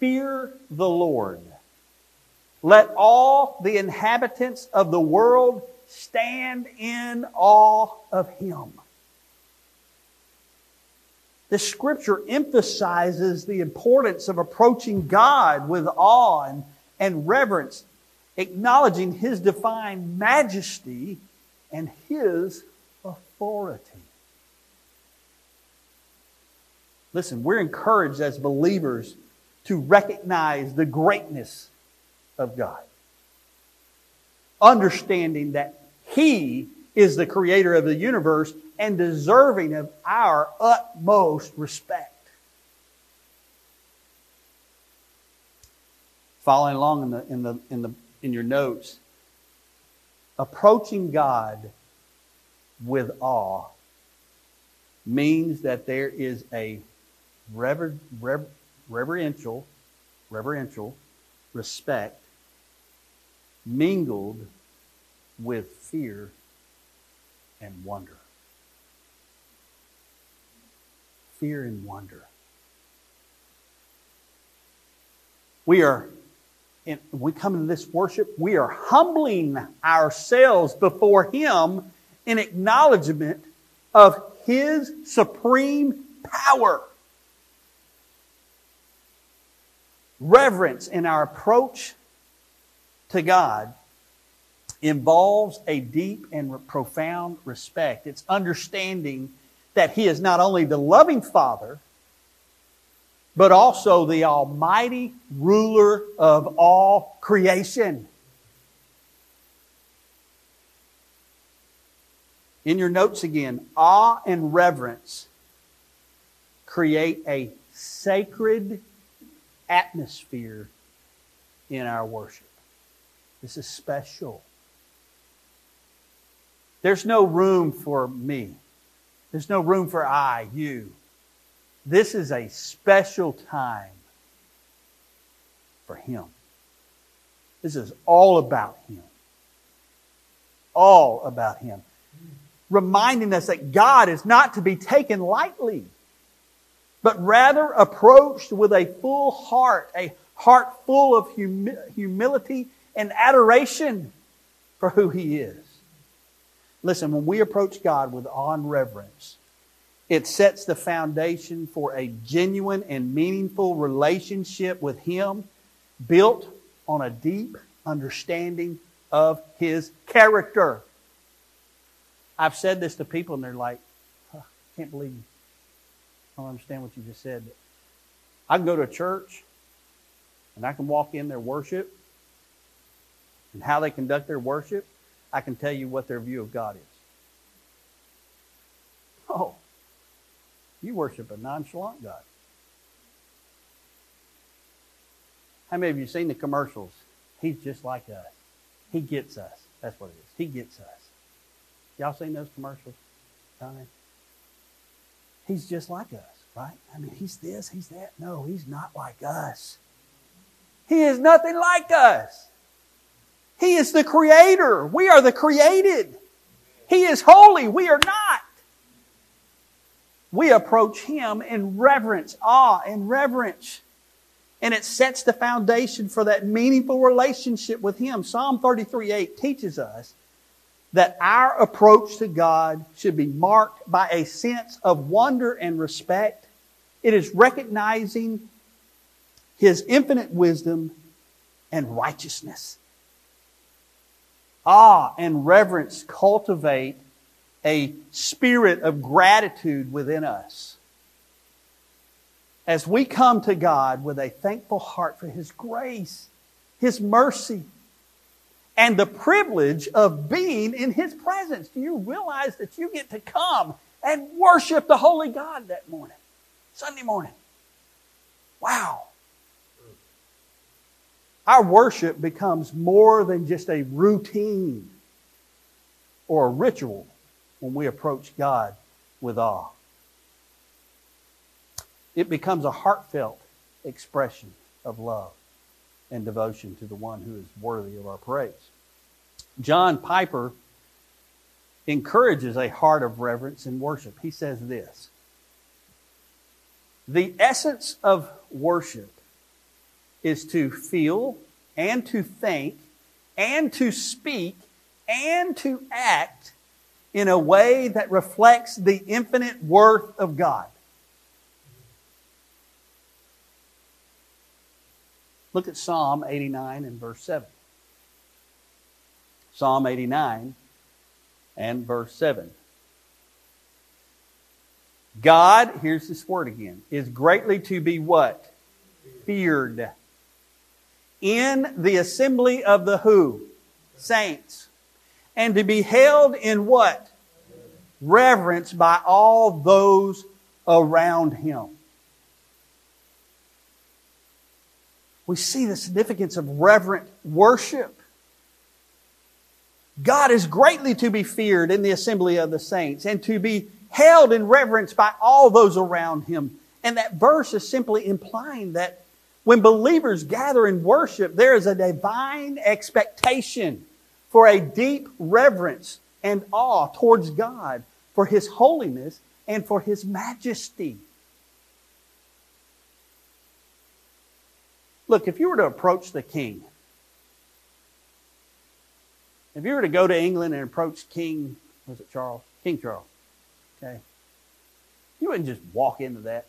fear the Lord. Let all the inhabitants of the world stand in awe of him. The scripture emphasizes the importance of approaching God with awe and, and reverence, acknowledging his divine majesty and his authority. Listen, we're encouraged as believers to recognize the greatness of God. Understanding that He is the creator of the universe and deserving of our utmost respect. Following along in, the, in, the, in, the, in your notes, approaching God with awe means that there is a rever, rever, reverential, reverential respect mingled with fear and wonder. Fear and wonder. We are, in, we come into this worship, we are humbling ourselves before Him in acknowledgement of His supreme power. Reverence in our approach to God involves a deep and profound respect. It's understanding that He is not only the loving Father, but also the almighty ruler of all creation. In your notes again, awe and reverence create a sacred atmosphere in our worship. This is special. There's no room for me. There's no room for I, you. This is a special time for Him. This is all about Him. All about Him. Reminding us that God is not to be taken lightly but rather approached with a full heart, a heart full of humi- humility and adoration for who He is. Listen, when we approach God with awe and reverence, it sets the foundation for a genuine and meaningful relationship with Him built on a deep understanding of His character. I've said this to people and they're like, huh, can't believe you I don't understand what you just said. I can go to a church and I can walk in their worship and how they conduct their worship. I can tell you what their view of God is. Oh, you worship a nonchalant God. How many of you seen the commercials? He's just like us. He gets us. That's what it is. He gets us. Y'all seen those commercials? He's just like us. Right? I mean, he's this, he's that. No, he's not like us. He is nothing like us. He is the creator. We are the created. He is holy. We are not. We approach him in reverence, awe, and reverence. And it sets the foundation for that meaningful relationship with him. Psalm 33 8 teaches us that our approach to God should be marked by a sense of wonder and respect. It is recognizing His infinite wisdom and righteousness. Awe and reverence cultivate a spirit of gratitude within us. As we come to God with a thankful heart for His grace, His mercy, and the privilege of being in His presence. Do you realize that you get to come and worship the Holy God that morning, Sunday morning? Wow. Our worship becomes more than just a routine or a ritual when we approach God with awe. It becomes a heartfelt expression of love and devotion to the one who is worthy of our praise. John Piper encourages a heart of reverence and worship. He says this The essence of worship is to feel and to think and to speak and to act in a way that reflects the infinite worth of God. Look at Psalm 89 and verse 7. Psalm 89 and verse 7. God, here's this word again, is greatly to be what? Feared. In the assembly of the who? Saints. And to be held in what? Reverence by all those around him. We see the significance of reverent worship. God is greatly to be feared in the assembly of the saints and to be held in reverence by all those around him. And that verse is simply implying that when believers gather in worship, there is a divine expectation for a deep reverence and awe towards God for his holiness and for his majesty. Look, if you were to approach the king, if you were to go to England and approach King, was it Charles? King Charles. Okay. You wouldn't just walk into that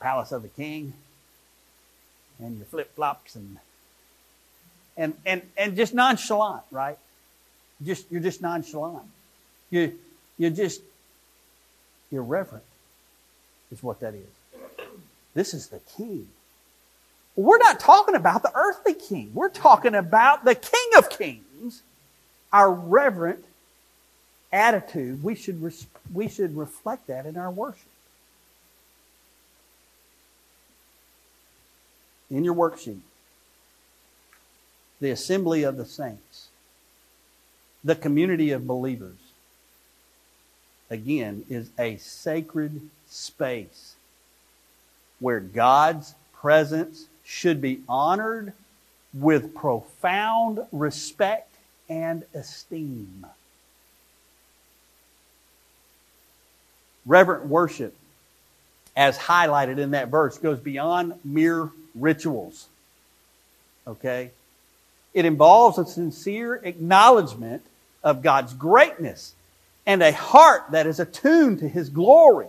palace of the king and your flip flops and and and and just nonchalant, right? Just you're just nonchalant. You you're just irreverent is what that is. This is the king. We're not talking about the earthly king. We're talking about the king of kings. Our reverent attitude, we should, res- we should reflect that in our worship. In your worksheet, the assembly of the saints, the community of believers, again, is a sacred space where God's presence should be honored with profound respect and esteem. Reverent worship, as highlighted in that verse, goes beyond mere rituals. Okay? It involves a sincere acknowledgement of God's greatness and a heart that is attuned to His glory.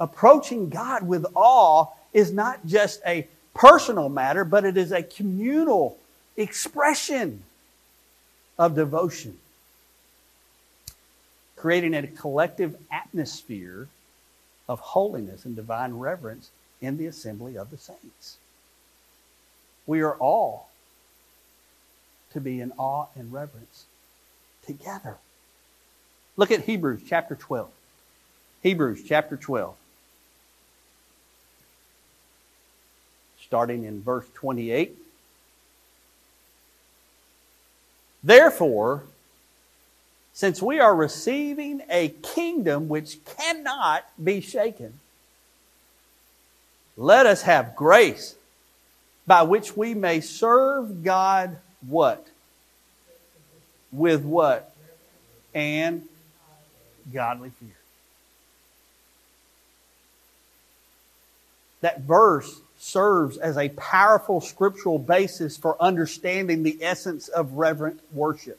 Approaching God with awe is not just a personal matter, but it is a communal expression of devotion, creating a collective atmosphere of holiness and divine reverence in the assembly of the saints. We are all to be in awe and reverence together. Look at Hebrews chapter 12. Hebrews chapter 12. Starting in verse 28. Therefore, since we are receiving a kingdom which cannot be shaken, let us have grace by which we may serve God what? With what? And godly fear. That verse serves as a powerful scriptural basis for understanding the essence of reverent worship.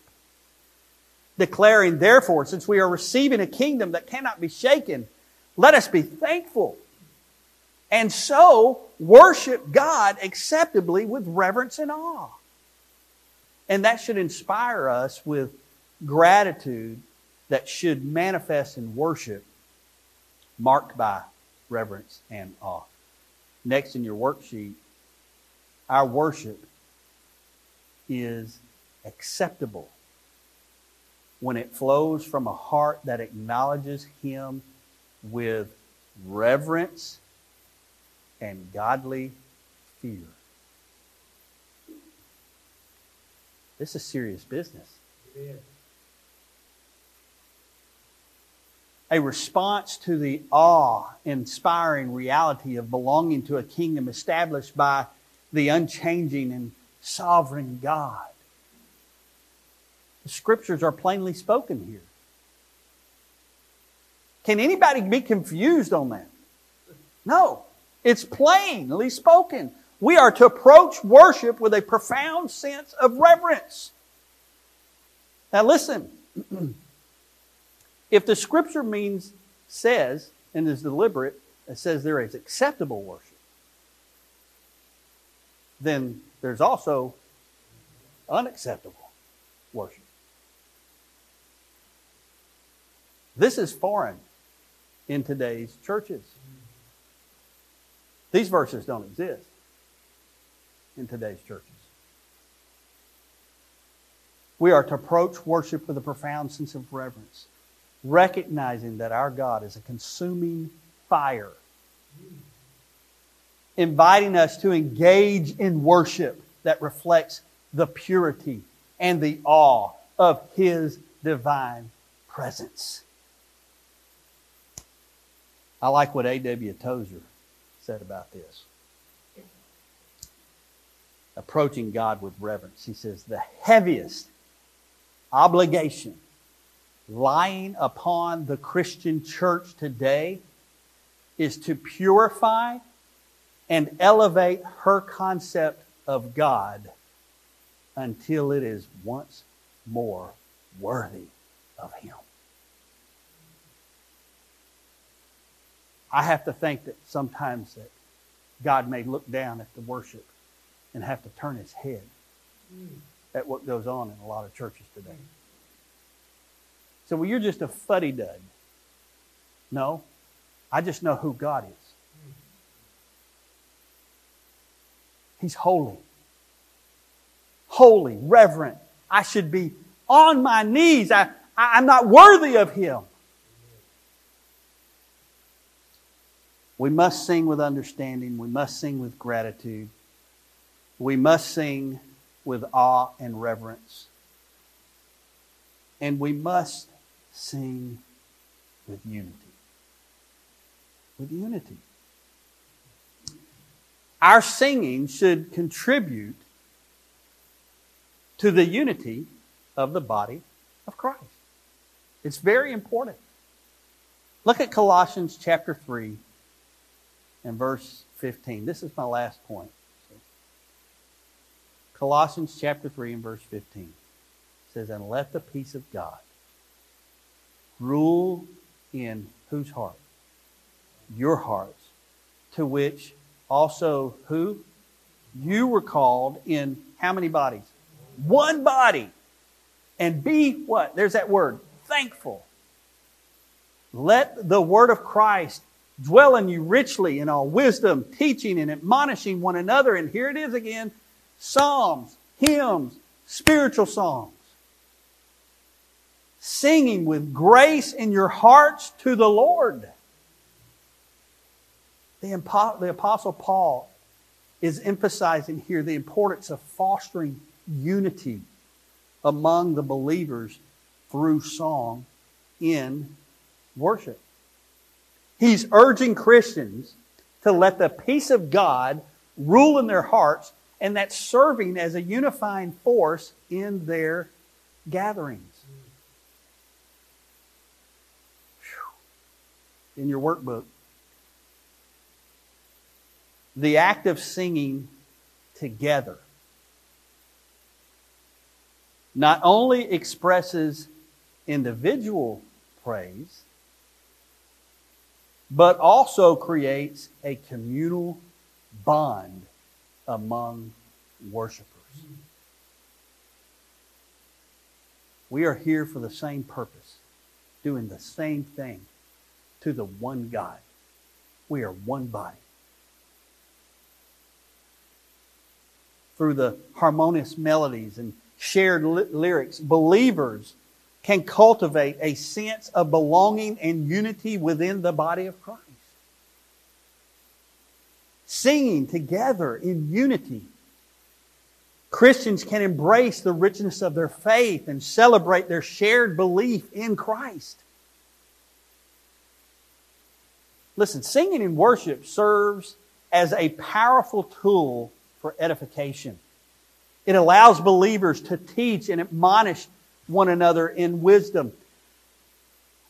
Declaring, therefore, since we are receiving a kingdom that cannot be shaken, let us be thankful. And so worship God acceptably with reverence and awe. And that should inspire us with gratitude that should manifest in worship marked by reverence and awe. Next in your worksheet, our worship is acceptable when it flows from a heart that acknowledges Him with reverence and godly fear. This is serious business. A response to the awe inspiring reality of belonging to a kingdom established by the unchanging and sovereign God. The scriptures are plainly spoken here. Can anybody be confused on that? No. It's plainly spoken. We are to approach worship with a profound sense of reverence. Now listen. if the scripture means, says, and is deliberate, it says there is acceptable worship, then there's also unacceptable worship. This is foreign in today's churches. These verses don't exist in today's churches. We are to approach worship with a profound sense of reverence, recognizing that our God is a consuming fire, inviting us to engage in worship that reflects the purity and the awe of His divine presence. I like what A.W. Tozer said about this. Approaching God with reverence. He says, the heaviest obligation lying upon the Christian church today is to purify and elevate her concept of God until it is once more worthy of Him. I have to think that sometimes that God may look down at the worship and have to turn his head at what goes on in a lot of churches today. Well, you're just a fuddy dud. No, I just know who God is. He's holy, holy, reverent. I should be on my knees. I, I, I'm not worthy of Him. We must sing with understanding. We must sing with gratitude. We must sing with awe and reverence. And we must sing with unity. With unity. Our singing should contribute to the unity of the body of Christ. It's very important. Look at Colossians chapter 3 and verse 15. This is my last point. Colossians chapter 3 and verse 15 says, And let the peace of God rule in whose heart? Your hearts, to which also who? You were called in how many bodies? One body. And be what? There's that word, thankful. Let the word of Christ dwell in you richly in all wisdom, teaching and admonishing one another. And here it is again psalms, hymns, spiritual songs. Singing with grace in your hearts to the Lord. The, the Apostle Paul is emphasizing here the importance of fostering unity among the believers through song in worship. He's urging Christians to let the peace of God rule in their hearts, and that's serving as a unifying force in their gatherings. In your workbook, the act of singing together not only expresses individual praise, but also creates a communal bond among worshipers. We are here for the same purpose, doing the same thing to the one God. We are one body. Through the harmonious melodies and shared lyrics, believers can cultivate a sense of belonging and unity within the body of Christ. Singing together in unity. Christians can embrace the richness of their faith and celebrate their shared belief in Christ. Listen, singing in worship serves as a powerful tool for edification. It allows believers to teach and admonish one another in wisdom.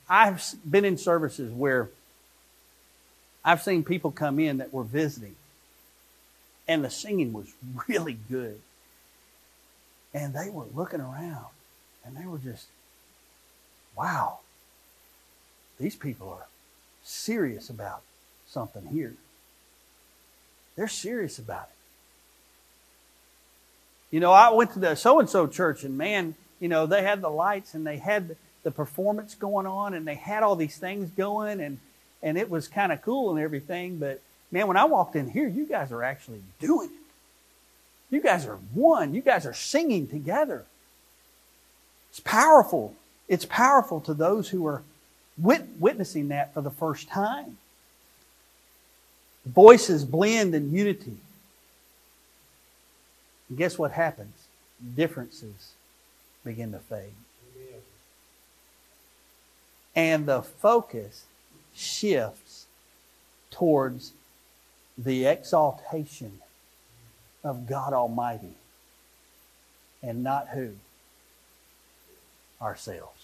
I've been in services where I've seen people come in that were visiting, and the singing was really good. And they were looking around, and they were just, wow, these people are serious about something here. They're serious about it. You know, I went to the so and so church, and man, you know, they had the lights and they had the performance going on, and they had all these things going, and and it was kind of cool and everything. But man, when I walked in here, you guys are actually doing it. You guys are one. You guys are singing together. It's powerful. It's powerful to those who are wit- witnessing that for the first time. Voices blend in unity. And guess what happens? Differences begin to fade. And the focus shifts towards the exaltation of God Almighty and not who? Ourselves.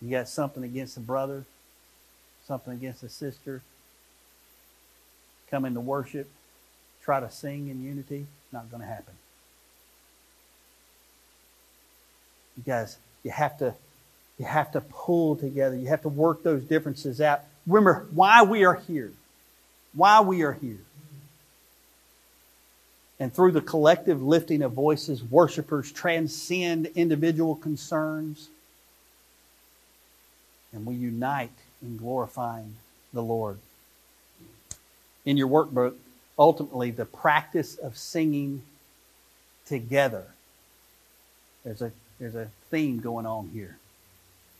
You got something against a brother, something against a sister, come into worship, try to sing in unity, not going to happen. You guys, you have to you have to pull together. You have to work those differences out. Remember why we are here. Why we are here. And through the collective lifting of voices, worshipers transcend individual concerns. And we unite in glorifying the Lord. In your workbook, ultimately the practice of singing together. There's a, there's a theme going on here.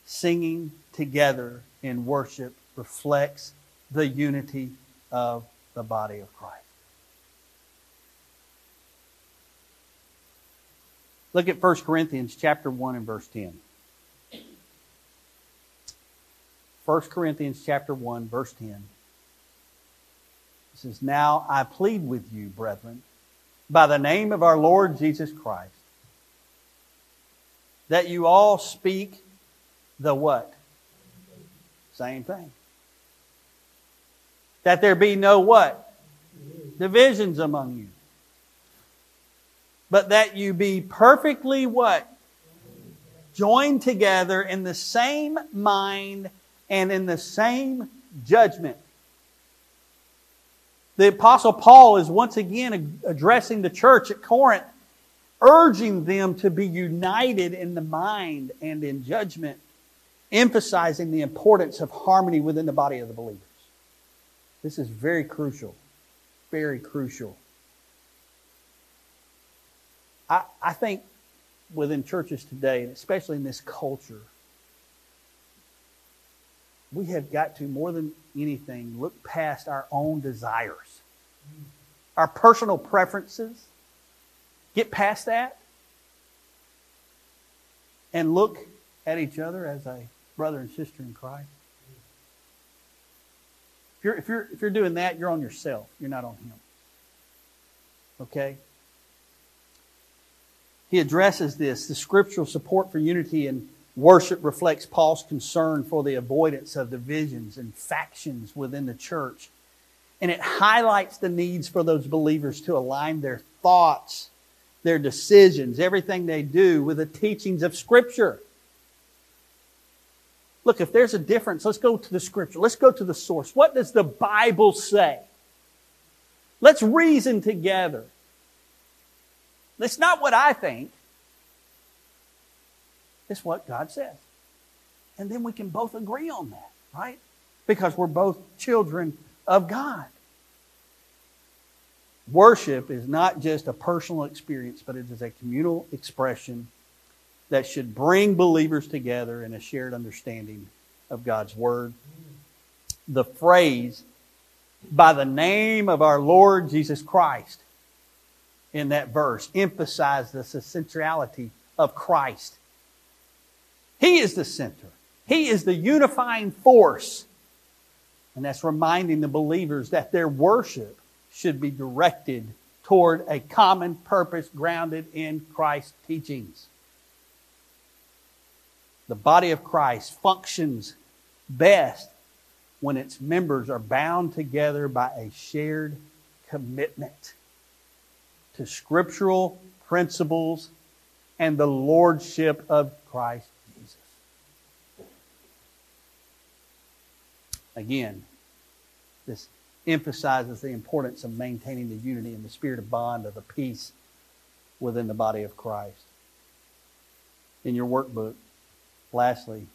Singing together in worship reflects the unity of the body of Christ. Look at 1 Corinthians chapter 1 and verse 10. 1 Corinthians chapter 1 verse 10 It says, Now I plead with you, brethren, by the name of our Lord Jesus Christ, that you all speak the what? Same thing. That there be no what? Divisions among you. But that you be perfectly what? Joined together in the same mind and in the same judgment. The Apostle Paul is once again addressing the church at Corinth, urging them to be united in the mind and in judgment, emphasizing the importance of harmony within the body of the believers. This is very crucial. Very crucial. I, I think within churches today, and especially in this culture, we have got to, more than anything, look past our own desires, our personal preferences. Get past that and look at each other as a brother and sister in Christ? If you're, if you're, if you're doing that, you're on yourself. You're not on Him. Okay? He addresses this. The scriptural support for unity and worship reflects Paul's concern for the avoidance of divisions and factions within the church. And it highlights the needs for those believers to align their thoughts, their decisions, everything they do with the teachings of Scripture. Look, if there's a difference, let's go to the Scripture. Let's go to the source. What does the Bible say? Let's reason together. That's not what I think. It's what God says. And then we can both agree on that, right? Because we're both children of God. Worship is not just a personal experience, but it is a communal expression that should bring believers together in a shared understanding of God's Word. The phrase, by the name of our Lord Jesus Christ, in that verse emphasizes the centrality of Christ. He is the center. He is the unifying force. And that's reminding the believers that their worship should be directed toward a common purpose grounded in Christ's teachings. The body of Christ functions best when its members are bound together by a shared commitment to scriptural principles and the lordship of Christ Jesus. Again, this emphasizes the importance of maintaining the unity and the spirit of bond of the peace within the body of Christ. In your workbook, lastly,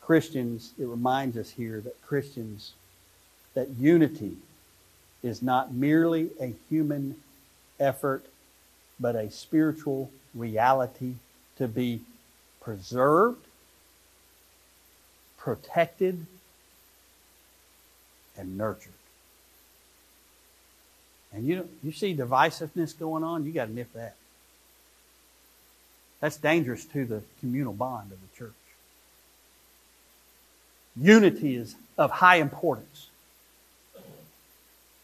Christians, it reminds us here that Christians, that unity is not merely a human effort, but a spiritual reality to be preserved, protected, and nurtured. And you, you see divisiveness going on, you got to nip that. That's dangerous to the communal bond of the church. Unity is of high importance.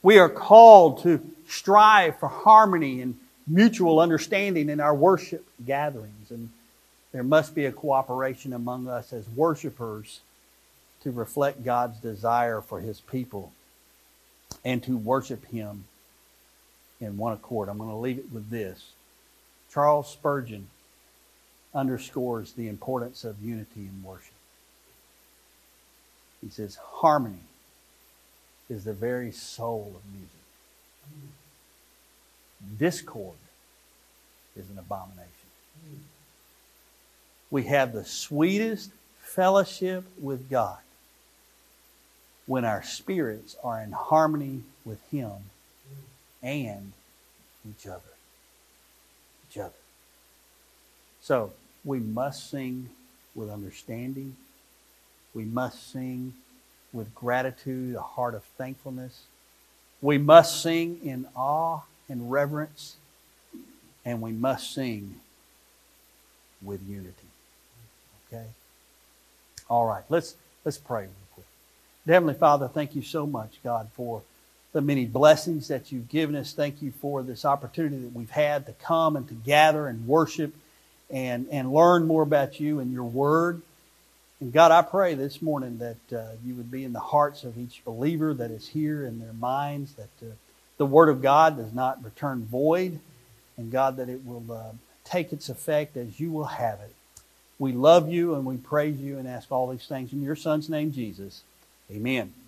We are called to strive for harmony and mutual understanding in our worship gatherings. And there must be a cooperation among us as worshipers to reflect God's desire for his people and to worship him in one accord. I'm going to leave it with this. Charles Spurgeon underscores the importance of unity in worship. He says, harmony is the very soul of music. Discord is an abomination. We have the sweetest fellowship with God when our spirits are in harmony with Him and each other. Each other. So we must sing with understanding. We must sing with gratitude, a heart of thankfulness. We must sing in awe and reverence, and we must sing with unity. Okay? All right, let's let's pray. Heavenly Father, thank you so much, God, for the many blessings that you've given us. Thank you for this opportunity that we've had to come and to gather and worship and, and learn more about you and your word. And God, I pray this morning that uh, you would be in the hearts of each believer that is here in their minds, that uh, the Word of God does not return void, and God, that it will uh, take its effect as you will have it. We love you and we praise you and ask all these things in your Son's name, Jesus. Amen.